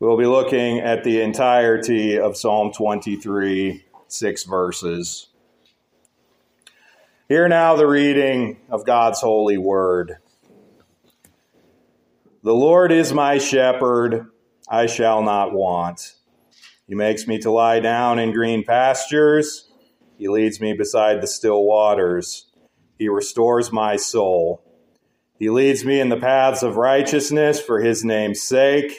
We'll be looking at the entirety of Psalm 23, six verses. Hear now the reading of God's holy word. The Lord is my shepherd, I shall not want. He makes me to lie down in green pastures. He leads me beside the still waters. He restores my soul. He leads me in the paths of righteousness for his name's sake.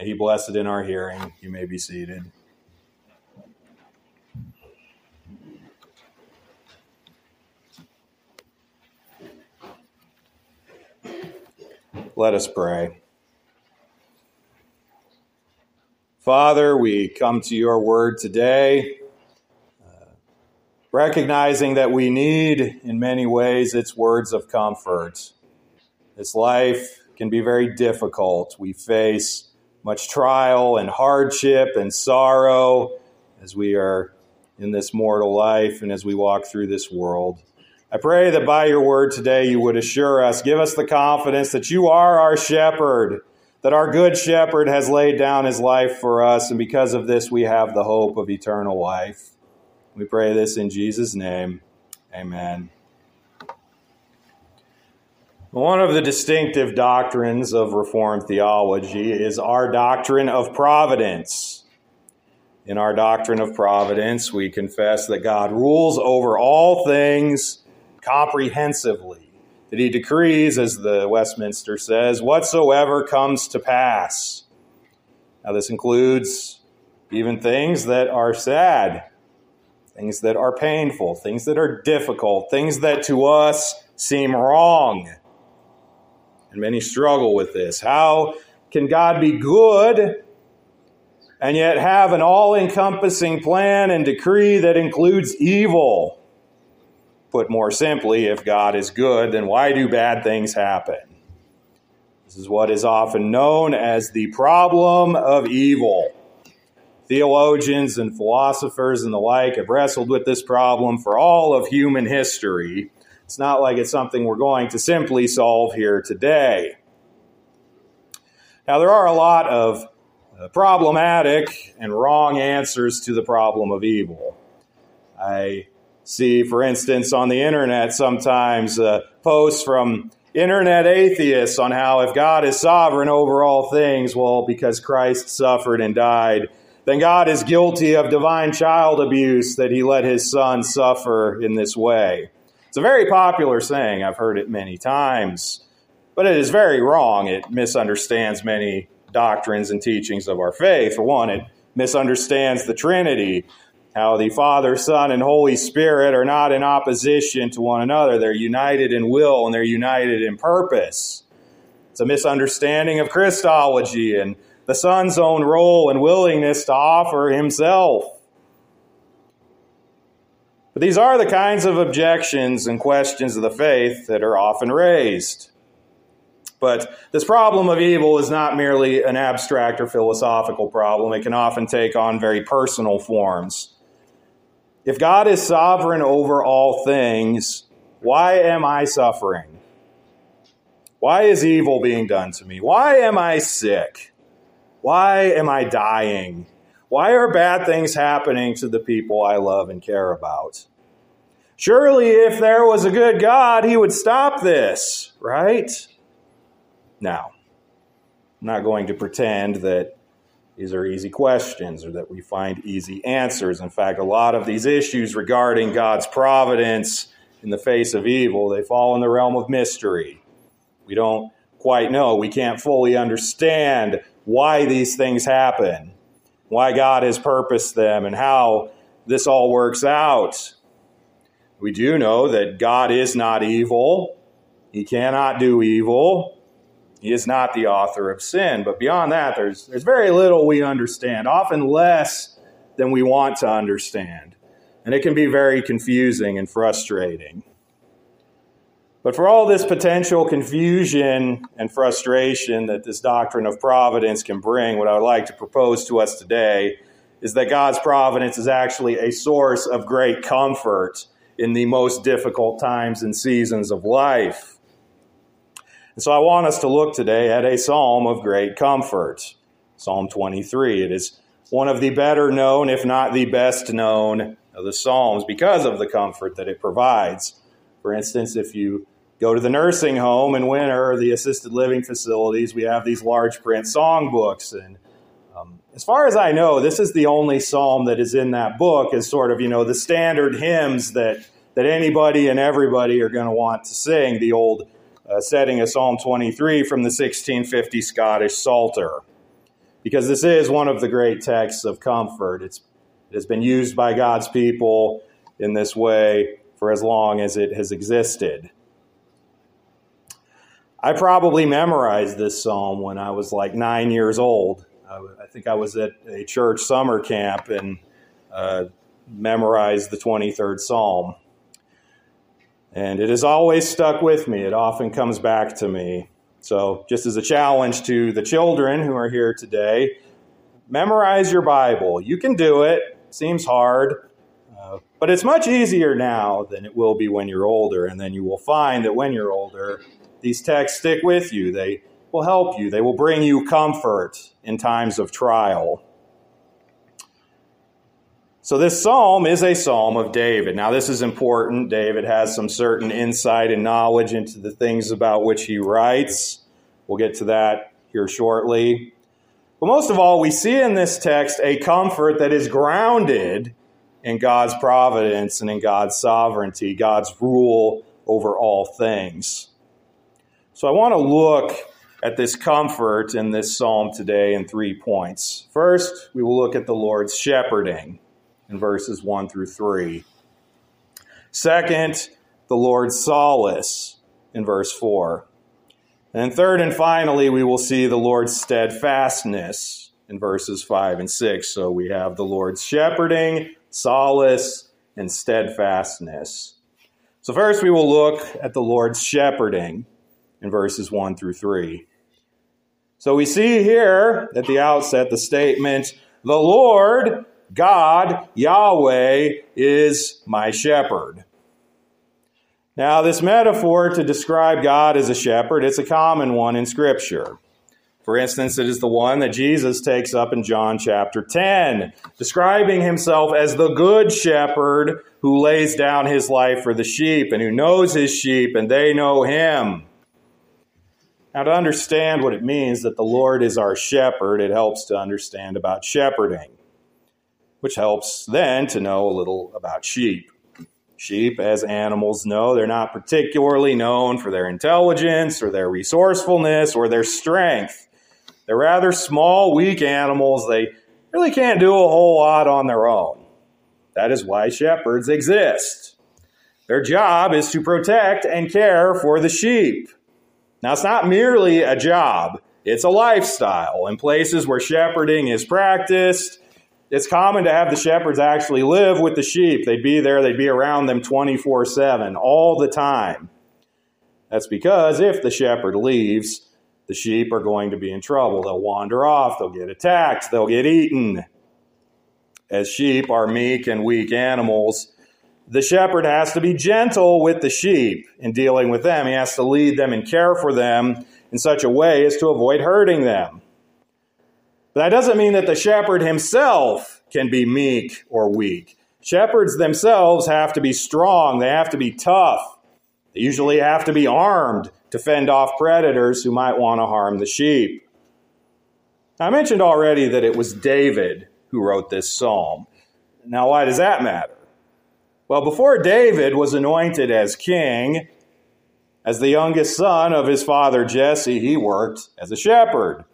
He bless it in our hearing. You may be seated. Let us pray. Father, we come to your word today, uh, recognizing that we need, in many ways, its words of comfort. This life can be very difficult. We face much trial and hardship and sorrow as we are in this mortal life and as we walk through this world. I pray that by your word today you would assure us, give us the confidence that you are our shepherd, that our good shepherd has laid down his life for us, and because of this we have the hope of eternal life. We pray this in Jesus' name. Amen. One of the distinctive doctrines of Reformed theology is our doctrine of providence. In our doctrine of providence, we confess that God rules over all things comprehensively, that He decrees, as the Westminster says, whatsoever comes to pass. Now, this includes even things that are sad, things that are painful, things that are difficult, things that to us seem wrong and many struggle with this. How can God be good and yet have an all encompassing plan and decree that includes evil? Put more simply, if God is good, then why do bad things happen? This is what is often known as the problem of evil. Theologians and philosophers and the like have wrestled with this problem for all of human history. It's not like it's something we're going to simply solve here today. Now, there are a lot of uh, problematic and wrong answers to the problem of evil. I see, for instance, on the internet sometimes uh, posts from internet atheists on how if God is sovereign over all things, well, because Christ suffered and died, then God is guilty of divine child abuse that he let his son suffer in this way. It's a very popular saying. I've heard it many times, but it is very wrong. It misunderstands many doctrines and teachings of our faith. For one, it misunderstands the Trinity, how the Father, Son, and Holy Spirit are not in opposition to one another. They're united in will and they're united in purpose. It's a misunderstanding of Christology and the Son's own role and willingness to offer himself but these are the kinds of objections and questions of the faith that are often raised. But this problem of evil is not merely an abstract or philosophical problem. It can often take on very personal forms. If God is sovereign over all things, why am I suffering? Why is evil being done to me? Why am I sick? Why am I dying? Why are bad things happening to the people I love and care about? Surely, if there was a good God, he would stop this, right? Now, I'm not going to pretend that these are easy questions or that we find easy answers. In fact, a lot of these issues regarding God's providence in the face of evil, they fall in the realm of mystery. We don't quite know. We can't fully understand why these things happen, why God has purposed them, and how this all works out. We do know that God is not evil. He cannot do evil. He is not the author of sin. But beyond that, there's, there's very little we understand, often less than we want to understand. And it can be very confusing and frustrating. But for all this potential confusion and frustration that this doctrine of providence can bring, what I would like to propose to us today is that God's providence is actually a source of great comfort in the most difficult times and seasons of life. And so I want us to look today at a psalm of great comfort, Psalm 23. It is one of the better known, if not the best known, of the Psalms because of the comfort that it provides. For instance, if you go to the nursing home in winter the assisted living facilities, we have these large print songbooks. And um, as far as I know, this is the only psalm that is in that book is sort of, you know, the standard hymns that, that anybody and everybody are going to want to sing, the old uh, setting of Psalm 23 from the 1650 Scottish Psalter. Because this is one of the great texts of comfort. It's, it has been used by God's people in this way for as long as it has existed. I probably memorized this psalm when I was like nine years old. I think I was at a church summer camp and uh, memorized the 23rd psalm. And it has always stuck with me. It often comes back to me. So, just as a challenge to the children who are here today, memorize your Bible. You can do it. Seems hard, uh, but it's much easier now than it will be when you're older. And then you will find that when you're older, these texts stick with you. They will help you, they will bring you comfort in times of trial. So, this psalm is a psalm of David. Now, this is important. David has some certain insight and knowledge into the things about which he writes. We'll get to that here shortly. But most of all, we see in this text a comfort that is grounded in God's providence and in God's sovereignty, God's rule over all things. So, I want to look at this comfort in this psalm today in three points. First, we will look at the Lord's shepherding in verses 1 through 3. Second, the Lord's solace in verse 4. And third and finally, we will see the Lord's steadfastness in verses 5 and 6. So we have the Lord's shepherding, solace, and steadfastness. So first, we will look at the Lord's shepherding in verses 1 through 3. So we see here at the outset the statement, The Lord God, Yahweh, is my shepherd. Now, this metaphor to describe God as a shepherd, it's a common one in Scripture. For instance, it is the one that Jesus takes up in John chapter 10, describing himself as the good shepherd who lays down his life for the sheep and who knows his sheep and they know him. Now, to understand what it means that the Lord is our shepherd, it helps to understand about shepherding which helps then to know a little about sheep. Sheep, as animals know, they're not particularly known for their intelligence or their resourcefulness or their strength. They're rather small, weak animals. They really can't do a whole lot on their own. That is why shepherds exist. Their job is to protect and care for the sheep. Now, it's not merely a job, it's a lifestyle. In places where shepherding is practiced, it's common to have the shepherds actually live with the sheep. They'd be there, they'd be around them 24 7, all the time. That's because if the shepherd leaves, the sheep are going to be in trouble. They'll wander off, they'll get attacked, they'll get eaten. As sheep are meek and weak animals, the shepherd has to be gentle with the sheep in dealing with them. He has to lead them and care for them in such a way as to avoid hurting them. But that doesn't mean that the shepherd himself can be meek or weak. Shepherds themselves have to be strong, they have to be tough. They usually have to be armed to fend off predators who might want to harm the sheep. I mentioned already that it was David who wrote this psalm. Now, why does that matter? Well, before David was anointed as king, as the youngest son of his father Jesse, he worked as a shepherd.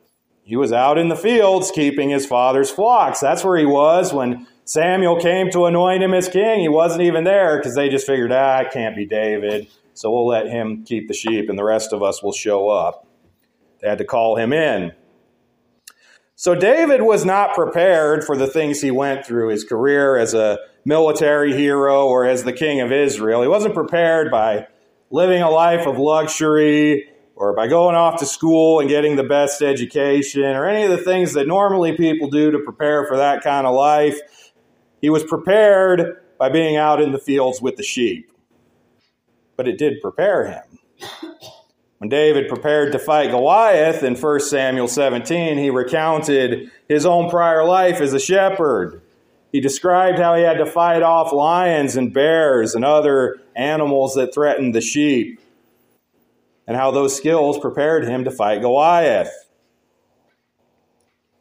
He was out in the fields keeping his father's flocks. That's where he was when Samuel came to anoint him as king. He wasn't even there because they just figured, ah, it can't be David. So we'll let him keep the sheep and the rest of us will show up. They had to call him in. So David was not prepared for the things he went through his career as a military hero or as the king of Israel. He wasn't prepared by living a life of luxury or by going off to school and getting the best education or any of the things that normally people do to prepare for that kind of life. He was prepared by being out in the fields with the sheep. But it did prepare him. When David prepared to fight Goliath in 1 Samuel 17, he recounted his own prior life as a shepherd. He described how he had to fight off lions and bears and other animals that threatened the sheep, and how those skills prepared him to fight Goliath.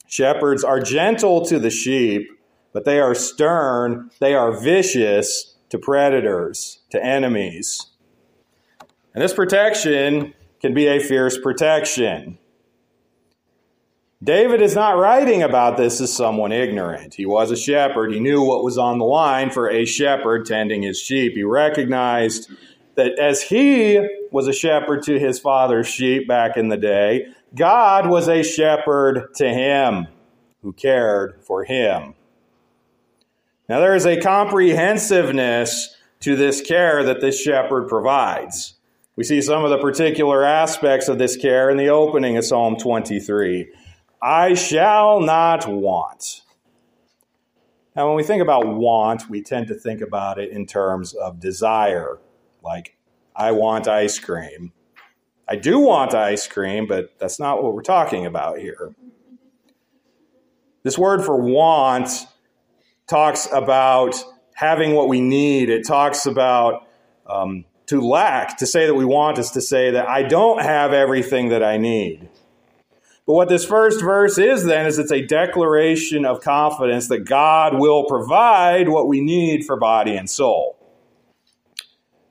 Shepherds are gentle to the sheep, but they are stern, they are vicious to predators, to enemies. And this protection can be a fierce protection. David is not writing about this as someone ignorant. He was a shepherd. He knew what was on the line for a shepherd tending his sheep. He recognized that as he was a shepherd to his father's sheep back in the day, God was a shepherd to him who cared for him. Now, there is a comprehensiveness to this care that this shepherd provides. We see some of the particular aspects of this care in the opening of Psalm 23. I shall not want. Now, when we think about want, we tend to think about it in terms of desire, like, I want ice cream. I do want ice cream, but that's not what we're talking about here. This word for want talks about having what we need, it talks about um, to lack, to say that we want, is to say that I don't have everything that I need. But what this first verse is then is it's a declaration of confidence that God will provide what we need for body and soul.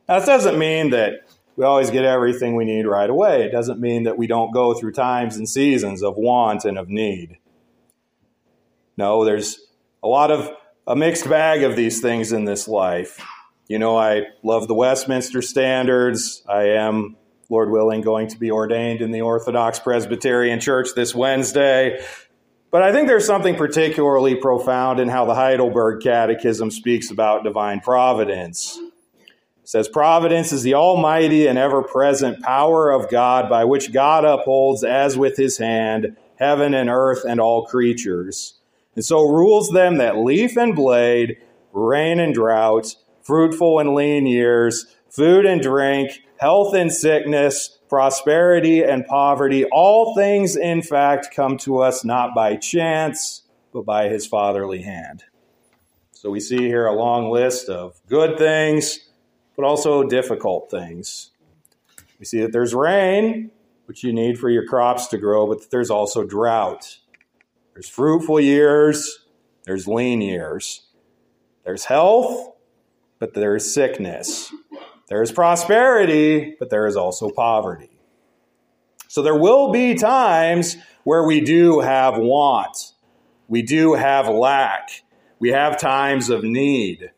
Now, this doesn't mean that we always get everything we need right away. It doesn't mean that we don't go through times and seasons of want and of need. No, there's a lot of a mixed bag of these things in this life. You know, I love the Westminster Standards. I am, Lord willing, going to be ordained in the Orthodox Presbyterian Church this Wednesday. But I think there's something particularly profound in how the Heidelberg Catechism speaks about divine providence. It says, Providence is the almighty and ever present power of God by which God upholds, as with his hand, heaven and earth and all creatures, and so rules them that leaf and blade, rain and drought, fruitful and lean years, food and drink, health and sickness, prosperity and poverty. All things, in fact, come to us not by chance, but by his fatherly hand. So we see here a long list of good things, but also difficult things. We see that there's rain, which you need for your crops to grow, but there's also drought. There's fruitful years, there's lean years. There's health, but there is sickness. There is prosperity, but there is also poverty. So there will be times where we do have want, we do have lack, we have times of need.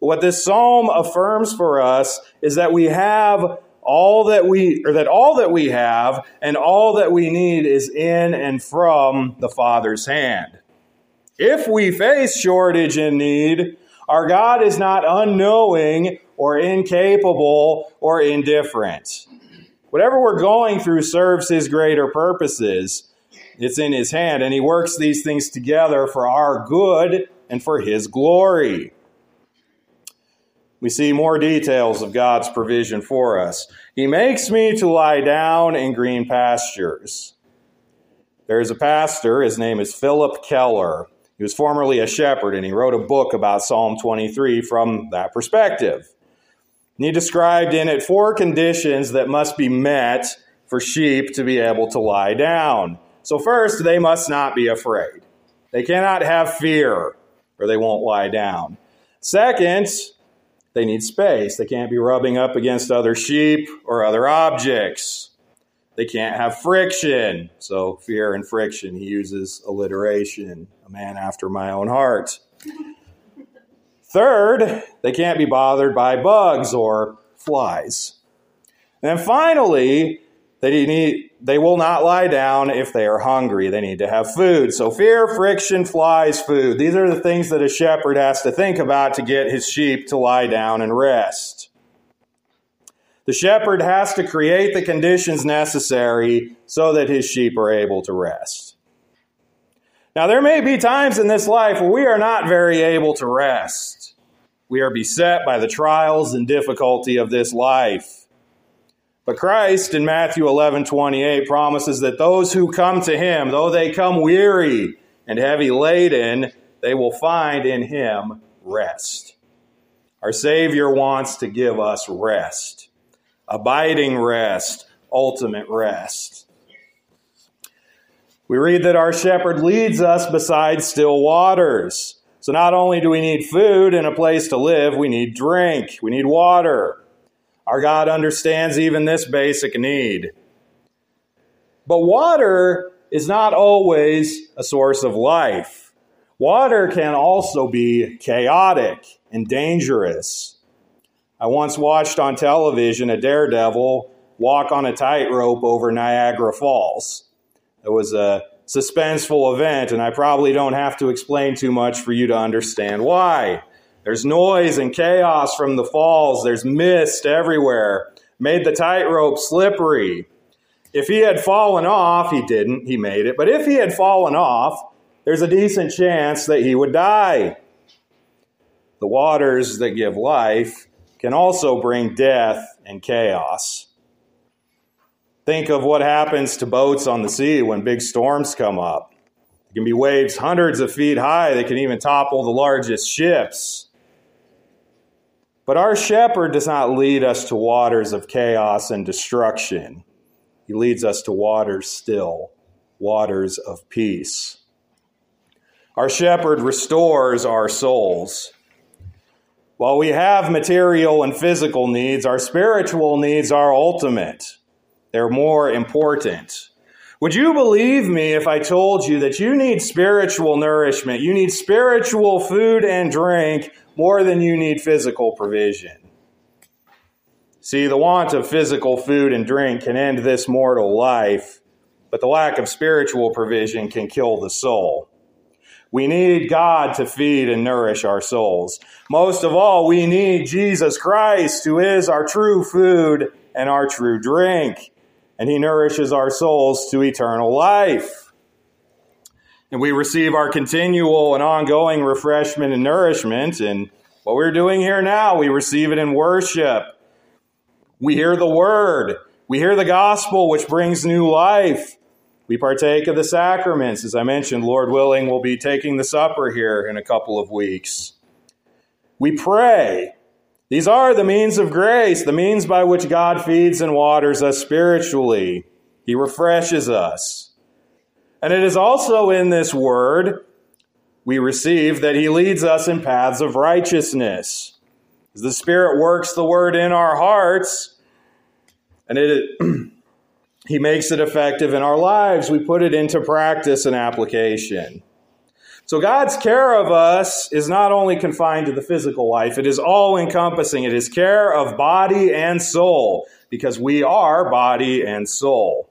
What this psalm affirms for us is that we have all that we or that all that we have and all that we need is in and from the Father's hand. If we face shortage and need, our God is not unknowing or incapable or indifferent. Whatever we're going through serves His greater purposes. It's in His hand, and He works these things together for our good and for His glory. We see more details of God's provision for us. He makes me to lie down in green pastures. There is a pastor, his name is Phillip Keller. He was formerly a shepherd, and he wrote a book about Psalm 23 from that perspective. And he described in it four conditions that must be met for sheep to be able to lie down. So, first, they must not be afraid. They cannot have fear, or they won't lie down. Second, they need space. They can't be rubbing up against other sheep or other objects. They can't have friction. So, fear and friction, he uses alliteration, a man after my own heart. Third, they can't be bothered by bugs or flies. And finally, they need they will not lie down if they are hungry. They need to have food. So fear, friction, flies, food. These are the things that a shepherd has to think about to get his sheep to lie down and rest. The shepherd has to create the conditions necessary so that his sheep are able to rest. Now, there may be times in this life where we are not very able to rest. We are beset by the trials and difficulty of this life. But Christ in Matthew 11 28 promises that those who come to him, though they come weary and heavy laden, they will find in him rest. Our Savior wants to give us rest, abiding rest, ultimate rest. We read that our shepherd leads us beside still waters. So not only do we need food and a place to live, we need drink, we need water. Our God understands even this basic need. But water is not always a source of life. Water can also be chaotic and dangerous. I once watched on television a daredevil walk on a tightrope over Niagara Falls. It was a suspenseful event, and I probably don't have to explain too much for you to understand why. There's noise and chaos from the falls. There's mist everywhere. Made the tightrope slippery. If he had fallen off, he didn't, he made it. But if he had fallen off, there's a decent chance that he would die. The waters that give life can also bring death and chaos. Think of what happens to boats on the sea when big storms come up. It can be waves hundreds of feet high that can even topple the largest ships. But our shepherd does not lead us to waters of chaos and destruction. He leads us to waters still, waters of peace. Our shepherd restores our souls. While we have material and physical needs, our spiritual needs are ultimate. They're more important. Would you believe me if I told you that you need spiritual nourishment? You need spiritual food and drink more than you need physical provision. See, the want of physical food and drink can end this mortal life, but the lack of spiritual provision can kill the soul. We need God to feed and nourish our souls. Most of all, we need Jesus Christ, who is our true food and our true drink, and He nourishes our souls to eternal life. And we receive our continual and ongoing refreshment and nourishment. And what we're doing here now, we receive it in worship. We hear the word. We hear the gospel, which brings new life. We partake of the sacraments. As I mentioned, Lord willing, we'll be taking the supper here in a couple of weeks. We pray. These are the means of grace, the means by which God feeds and waters us spiritually. He refreshes us. And it is also in this word we receive that he leads us in paths of righteousness. As the Spirit works the word in our hearts, and it, he makes it effective in our lives, we put it into practice and application. So God's care of us is not only confined to the physical life, it is all encompassing. It is care of body and soul, because we are body and soul.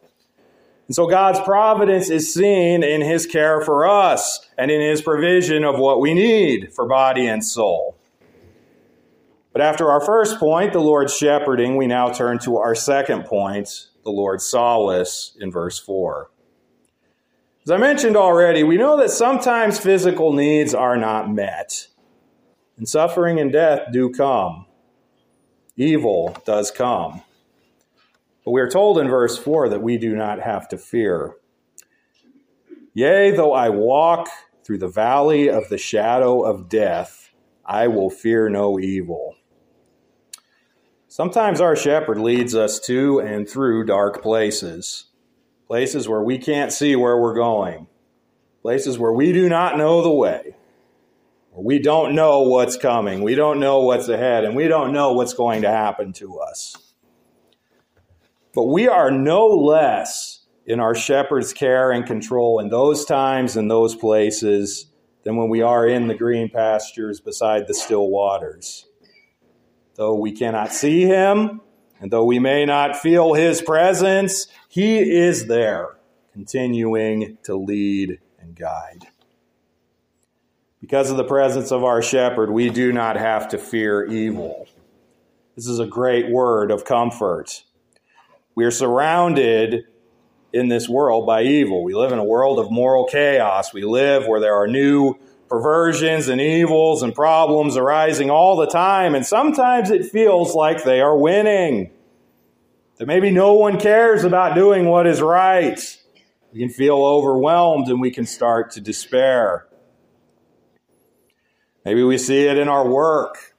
And so God's providence is seen in his care for us and in his provision of what we need for body and soul. But after our first point, the Lord's shepherding, we now turn to our second point, the Lord's solace in verse 4. As I mentioned already, we know that sometimes physical needs are not met, and suffering and death do come. Evil does come. But we are told in verse 4 that we do not have to fear. Yea, though I walk through the valley of the shadow of death, I will fear no evil. Sometimes our shepherd leads us to and through dark places. Places where we can't see where we're going, places where we do not know the way, we don't know what's coming, we don't know what's ahead, and we don't know what's going to happen to us. But we are no less in our shepherd's care and control in those times and those places than when we are in the green pastures beside the still waters. Though we cannot see him, and though we may not feel his presence, he is there, continuing to lead and guide. Because of the presence of our shepherd, we do not have to fear evil. This is a great word of comfort. We are surrounded in this world by evil. We live in a world of moral chaos. We live where there are new perversions and evils and problems arising all the time, and sometimes it feels like they are winning. That maybe no one cares about doing what is right. We can feel overwhelmed and we can start to despair. Maybe we see it in our work.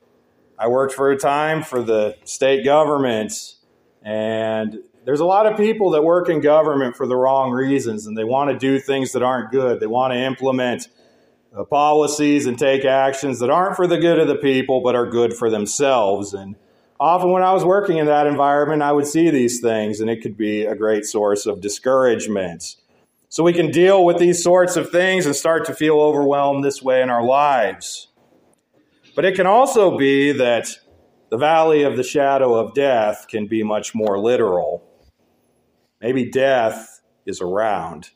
I worked for a time for the state government, and there's a lot of people that work in government for the wrong reasons, and they want to do things that aren't good. They want to implement Uh, policies and take actions that aren't for the good of the people, but are good for themselves. And often when I was working in that environment, I would see these things, and it could be a great source of discouragement. So we can deal with these sorts of things and start to feel overwhelmed this way in our lives. But it can also be that the valley of the shadow of death can be much more literal. Maybe death is around.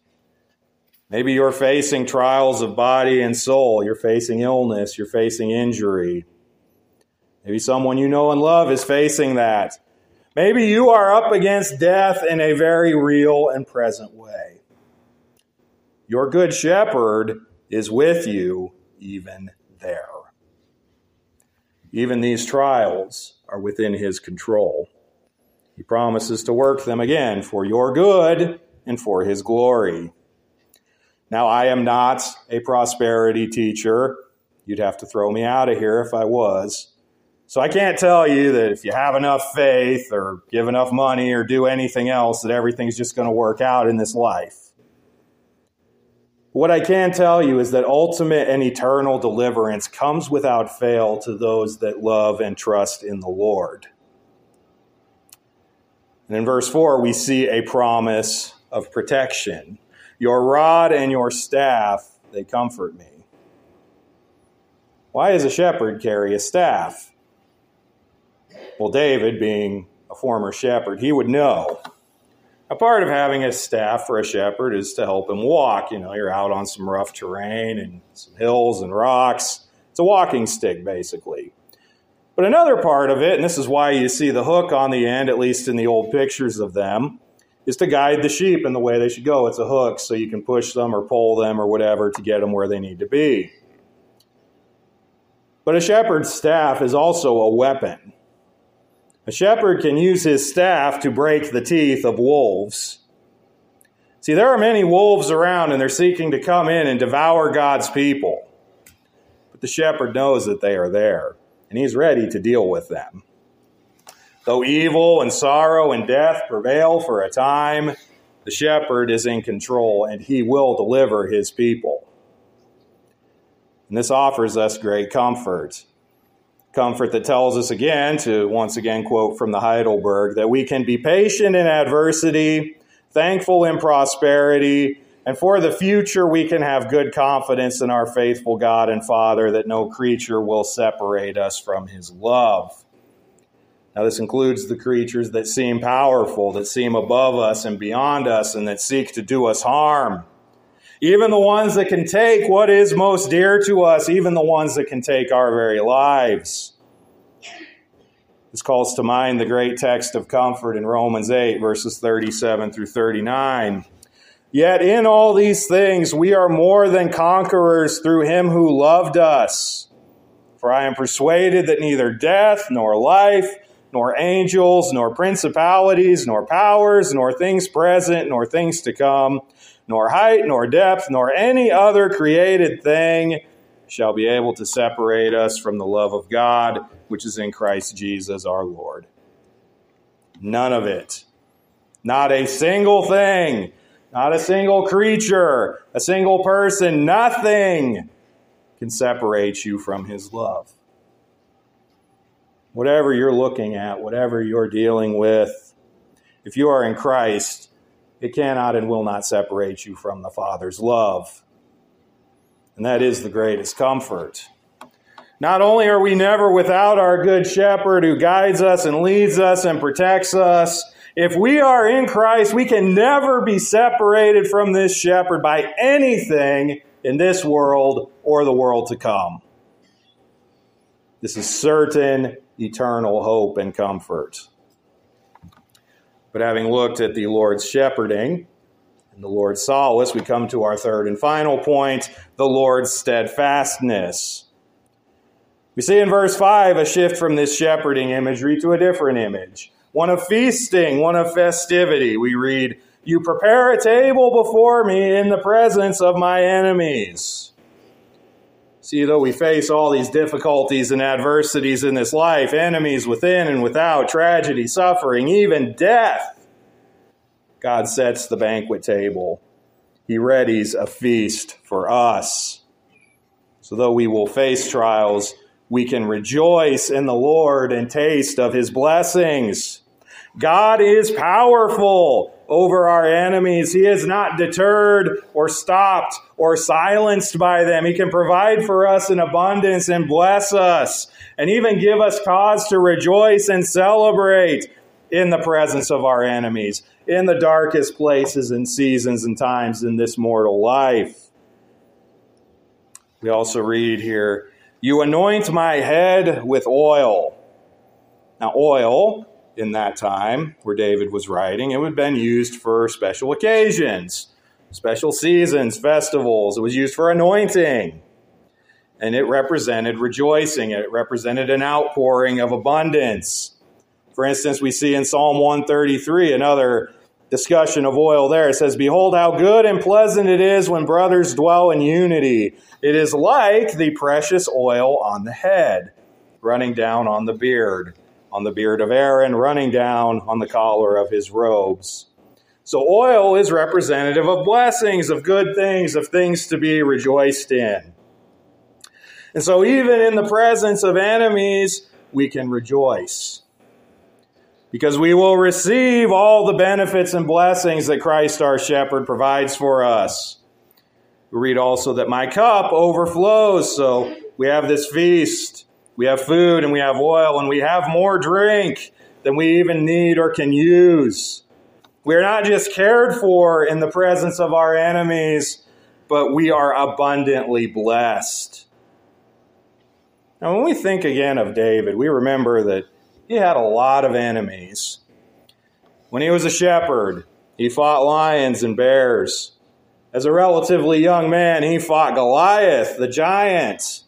Maybe you're facing trials of body and soul. You're facing illness. You're facing injury. Maybe someone you know and love is facing that. Maybe you are up against death in a very real and present way. Your good shepherd is with you even there. Even these trials are within his control. He promises to work them again for your good and for his glory. Now, I am not a prosperity teacher. You'd have to throw me out of here if I was. So I can't tell you that if you have enough faith or give enough money or do anything else, that everything's just going to work out in this life. What I can tell you is that ultimate and eternal deliverance comes without fail to those that love and trust in the Lord. And in verse 4, we see a promise of protection. Your rod and your staff, they comfort me. Why does a shepherd carry a staff? Well, David, being a former shepherd, he would know. A part of having a staff for a shepherd is to help him walk. You know, you're out on some rough terrain and some hills and rocks. It's a walking stick, basically. But another part of it, and this is why you see the hook on the end, at least in the old pictures of them, is to guide the sheep in the way they should go. It's a hook so you can push them or pull them or whatever to get them where they need to be. But a shepherd's staff is also a weapon. A shepherd can use his staff to break the teeth of wolves. See, there are many wolves around and they're seeking to come in and devour God's people. But the shepherd knows that they are there and he's ready to deal with them. Though evil and sorrow and death prevail for a time, the shepherd is in control and he will deliver his people. And this offers us great comfort. Comfort that tells us again, to once again quote from the Heidelberg, that we can be patient in adversity, thankful in prosperity, and for the future, we can have good confidence in our faithful God and Father that no creature will separate us from his love. Now, this includes the creatures that seem powerful, that seem above us and beyond us, and that seek to do us harm. Even the ones that can take what is most dear to us, even the ones that can take our very lives. This calls to mind the great text of comfort in Romans 8, verses 37 through 39. Yet in all these things we are more than conquerors through him who loved us. For I am persuaded that neither death, nor life, nor angels, nor principalities, nor powers, nor things present, nor things to come, nor height, nor depth, nor any other created thing shall be able to separate us from the love of God, which is in Christ Jesus our Lord. None of it. Not a single thing not a single creature, a single person, nothing can separate you from his love. Whatever you're looking at, whatever you're dealing with, if you are in Christ, it cannot and will not separate you from the Father's love. And that is the greatest comfort. Not only are we never without our good shepherd who guides us and leads us and protects us, if we are in Christ, we can never be separated from this shepherd by anything in this world or the world to come. This is certain eternal hope and comfort. But having looked at the Lord's shepherding and the Lord's solace, we come to our third and final point the Lord's steadfastness. We see in verse 5 a shift from this shepherding imagery to a different image one of feasting, one of festivity. We read, You prepare a table before me in the presence of my enemies. See, though we face all these difficulties and adversities in this life, enemies within and without, tragedy, suffering, even death, God sets the banquet table. He readies a feast for us. So, though we will face trials, we can rejoice in the Lord and taste of his blessings. God is powerful over our enemies. He is not deterred or stopped or silenced by them. He can provide for us in abundance and bless us and even give us cause to rejoice and celebrate in the presence of our enemies, in the darkest places and seasons and times in this mortal life. We also read here you anoint my head with oil. Now, oil in that time where David was writing, it would have been used for special occasions, special seasons, festivals. It was used for anointing. And it represented rejoicing, it represented an outpouring of abundance. For instance, we see in Psalm 133 another discussion of oil there. It says, Behold, how good and pleasant it is when brothers dwell in unity. It is like the precious oil on the head, running down on the beard, on the beard of Aaron, running down on the collar of his robes. So, oil is representative of blessings, of good things, of things to be rejoiced in. And so, even in the presence of enemies, we can rejoice because we will receive all the benefits and blessings that Christ our shepherd provides for us. We read also that my cup overflows. So we have this feast, we have food, and we have oil, and we have more drink than we even need or can use. We are not just cared for in the presence of our enemies, but we are abundantly blessed. Now, when we think again of David, we remember that he had a lot of enemies. When he was a shepherd, he fought lions and bears. As a relatively young man, he fought Goliath, the giant.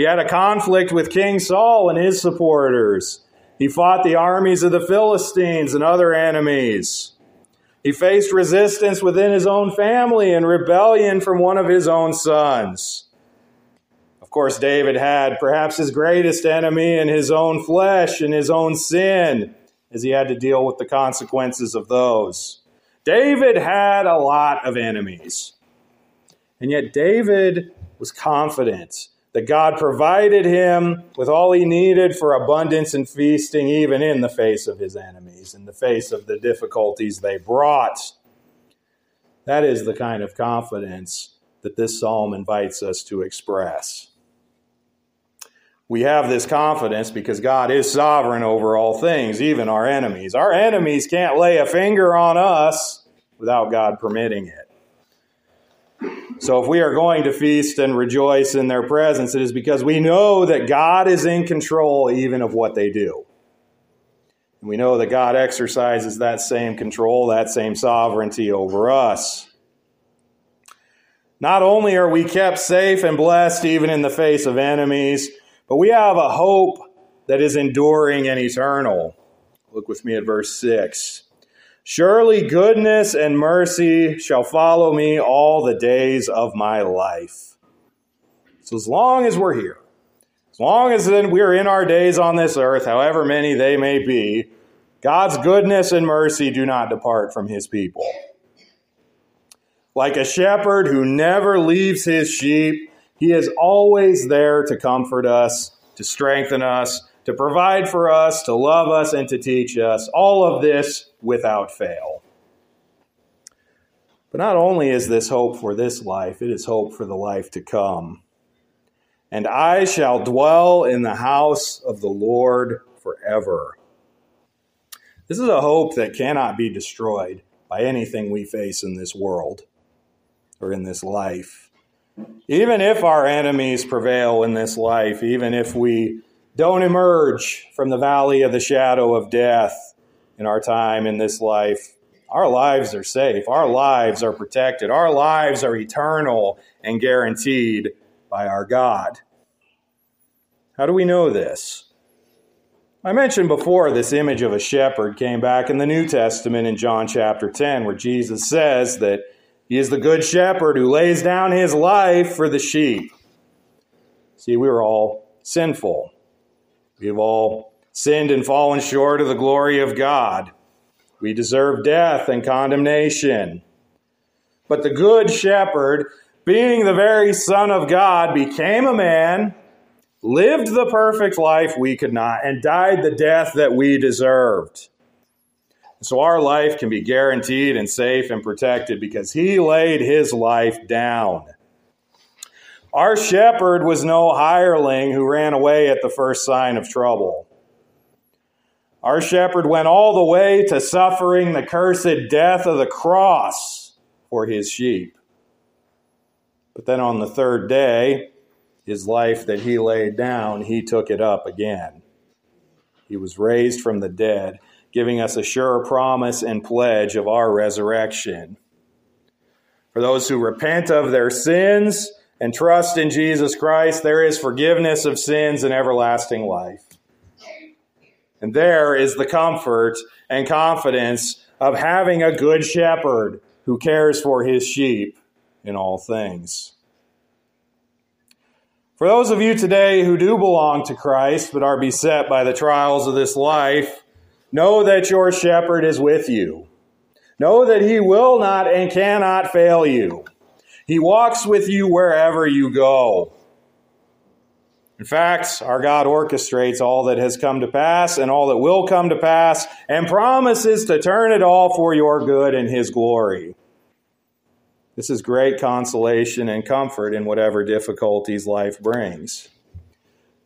He had a conflict with King Saul and his supporters. He fought the armies of the Philistines and other enemies. He faced resistance within his own family and rebellion from one of his own sons. Of course, David had perhaps his greatest enemy in his own flesh and his own sin, as he had to deal with the consequences of those. David had a lot of enemies. And yet, David was confident that God provided him with all he needed for abundance and feasting, even in the face of his enemies, in the face of the difficulties they brought. That is the kind of confidence that this psalm invites us to express we have this confidence because God is sovereign over all things, even our enemies. Our enemies can't lay a finger on us without God permitting it. So if we are going to feast and rejoice in their presence, it is because we know that God is in control even of what they do. We know that God exercises that same control, that same sovereignty over us. Not only are we kept safe and blessed even in the face of enemies, but we have a hope that is enduring and eternal. Look with me at verse 6. Surely goodness and mercy shall follow me all the days of my life. So, as long as we're here, as long as we're in our days on this earth, however many they may be, God's goodness and mercy do not depart from his people. Like a shepherd who never leaves his sheep, he is always there to comfort us, to strengthen us, to provide for us, to love us, and to teach us. All of this without fail. But not only is this hope for this life, it is hope for the life to come. And I shall dwell in the house of the Lord forever. This is a hope that cannot be destroyed by anything we face in this world or in this life. Even if our enemies prevail in this life, even if we don't emerge from the valley of the shadow of death in our time in this life, our lives are safe. Our lives are protected. Our lives are eternal and guaranteed by our God. How do we know this? I mentioned before this image of a shepherd came back in the New Testament in John chapter 10, where Jesus says that he is the good shepherd who lays down his life for the sheep. See, we were all sinful. We've all sinned and fallen short of the glory of God. We deserve death and condemnation. But the good shepherd, being the very Son of God, became a man, lived the perfect life we could not, and died the death that we deserved. So our life can be guaranteed and safe and protected because he laid his life down. Our shepherd was no hireling who ran away at the first sign of trouble. Our shepherd went all the way to suffering the cursed death of the cross for his sheep. But then on the third day, his life that he laid down, he took it up again. He was raised from the dead giving us a sure promise and pledge of our resurrection. For those who repent of their sins and trust in Jesus Christ, there is forgiveness of sins and everlasting life. And there is the comfort and confidence of having a good shepherd who cares for his sheep in all things. For those of you today who do belong to Christ but are beset by the trials of this life, Know that your shepherd is with you. Know that he will not and cannot fail you. He walks with you wherever you go. In fact, our God orchestrates all that has come to pass and all that will come to pass and promises to turn it all for your good and his glory. This is great consolation and comfort in whatever difficulties life brings.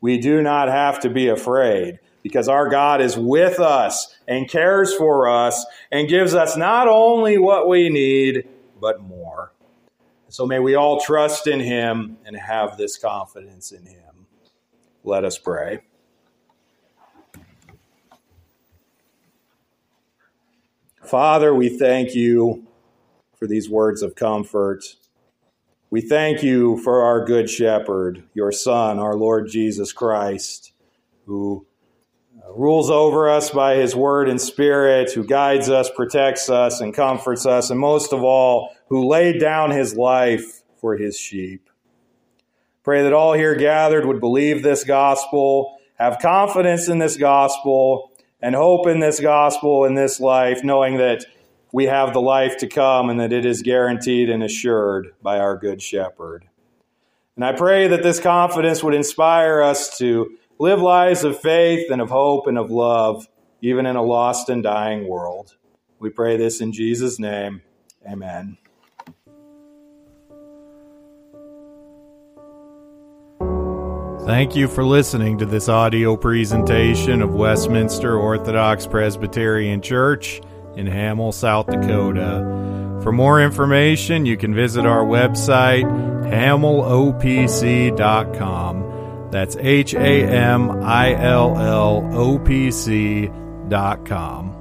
We do not have to be afraid because our God is with us and cares for us and gives us not only what we need, but more. So may we all trust in Him and have this confidence in Him. Let us pray. Father, we thank you for these words of comfort. We thank you for our good shepherd, your Son, our Lord Jesus Christ, who rules over us by his word and spirit, who guides us, protects us, and comforts us, and most of all, who laid down his life for his sheep. Pray that all here gathered would believe this gospel, have confidence in this gospel, and hope in this gospel in this life, knowing that we have the life to come and that it is guaranteed and assured by our good shepherd. And I pray that this confidence would inspire us to live lives of faith and of hope and of love, even in a lost and dying world. We pray this in Jesus' name. Amen. Thank you for listening to this audio presentation of Westminster Orthodox Presbyterian Church in Hamill, South Dakota. For more information, you can visit our website, hamillopc.com. That's H A M I L L O P C dot com.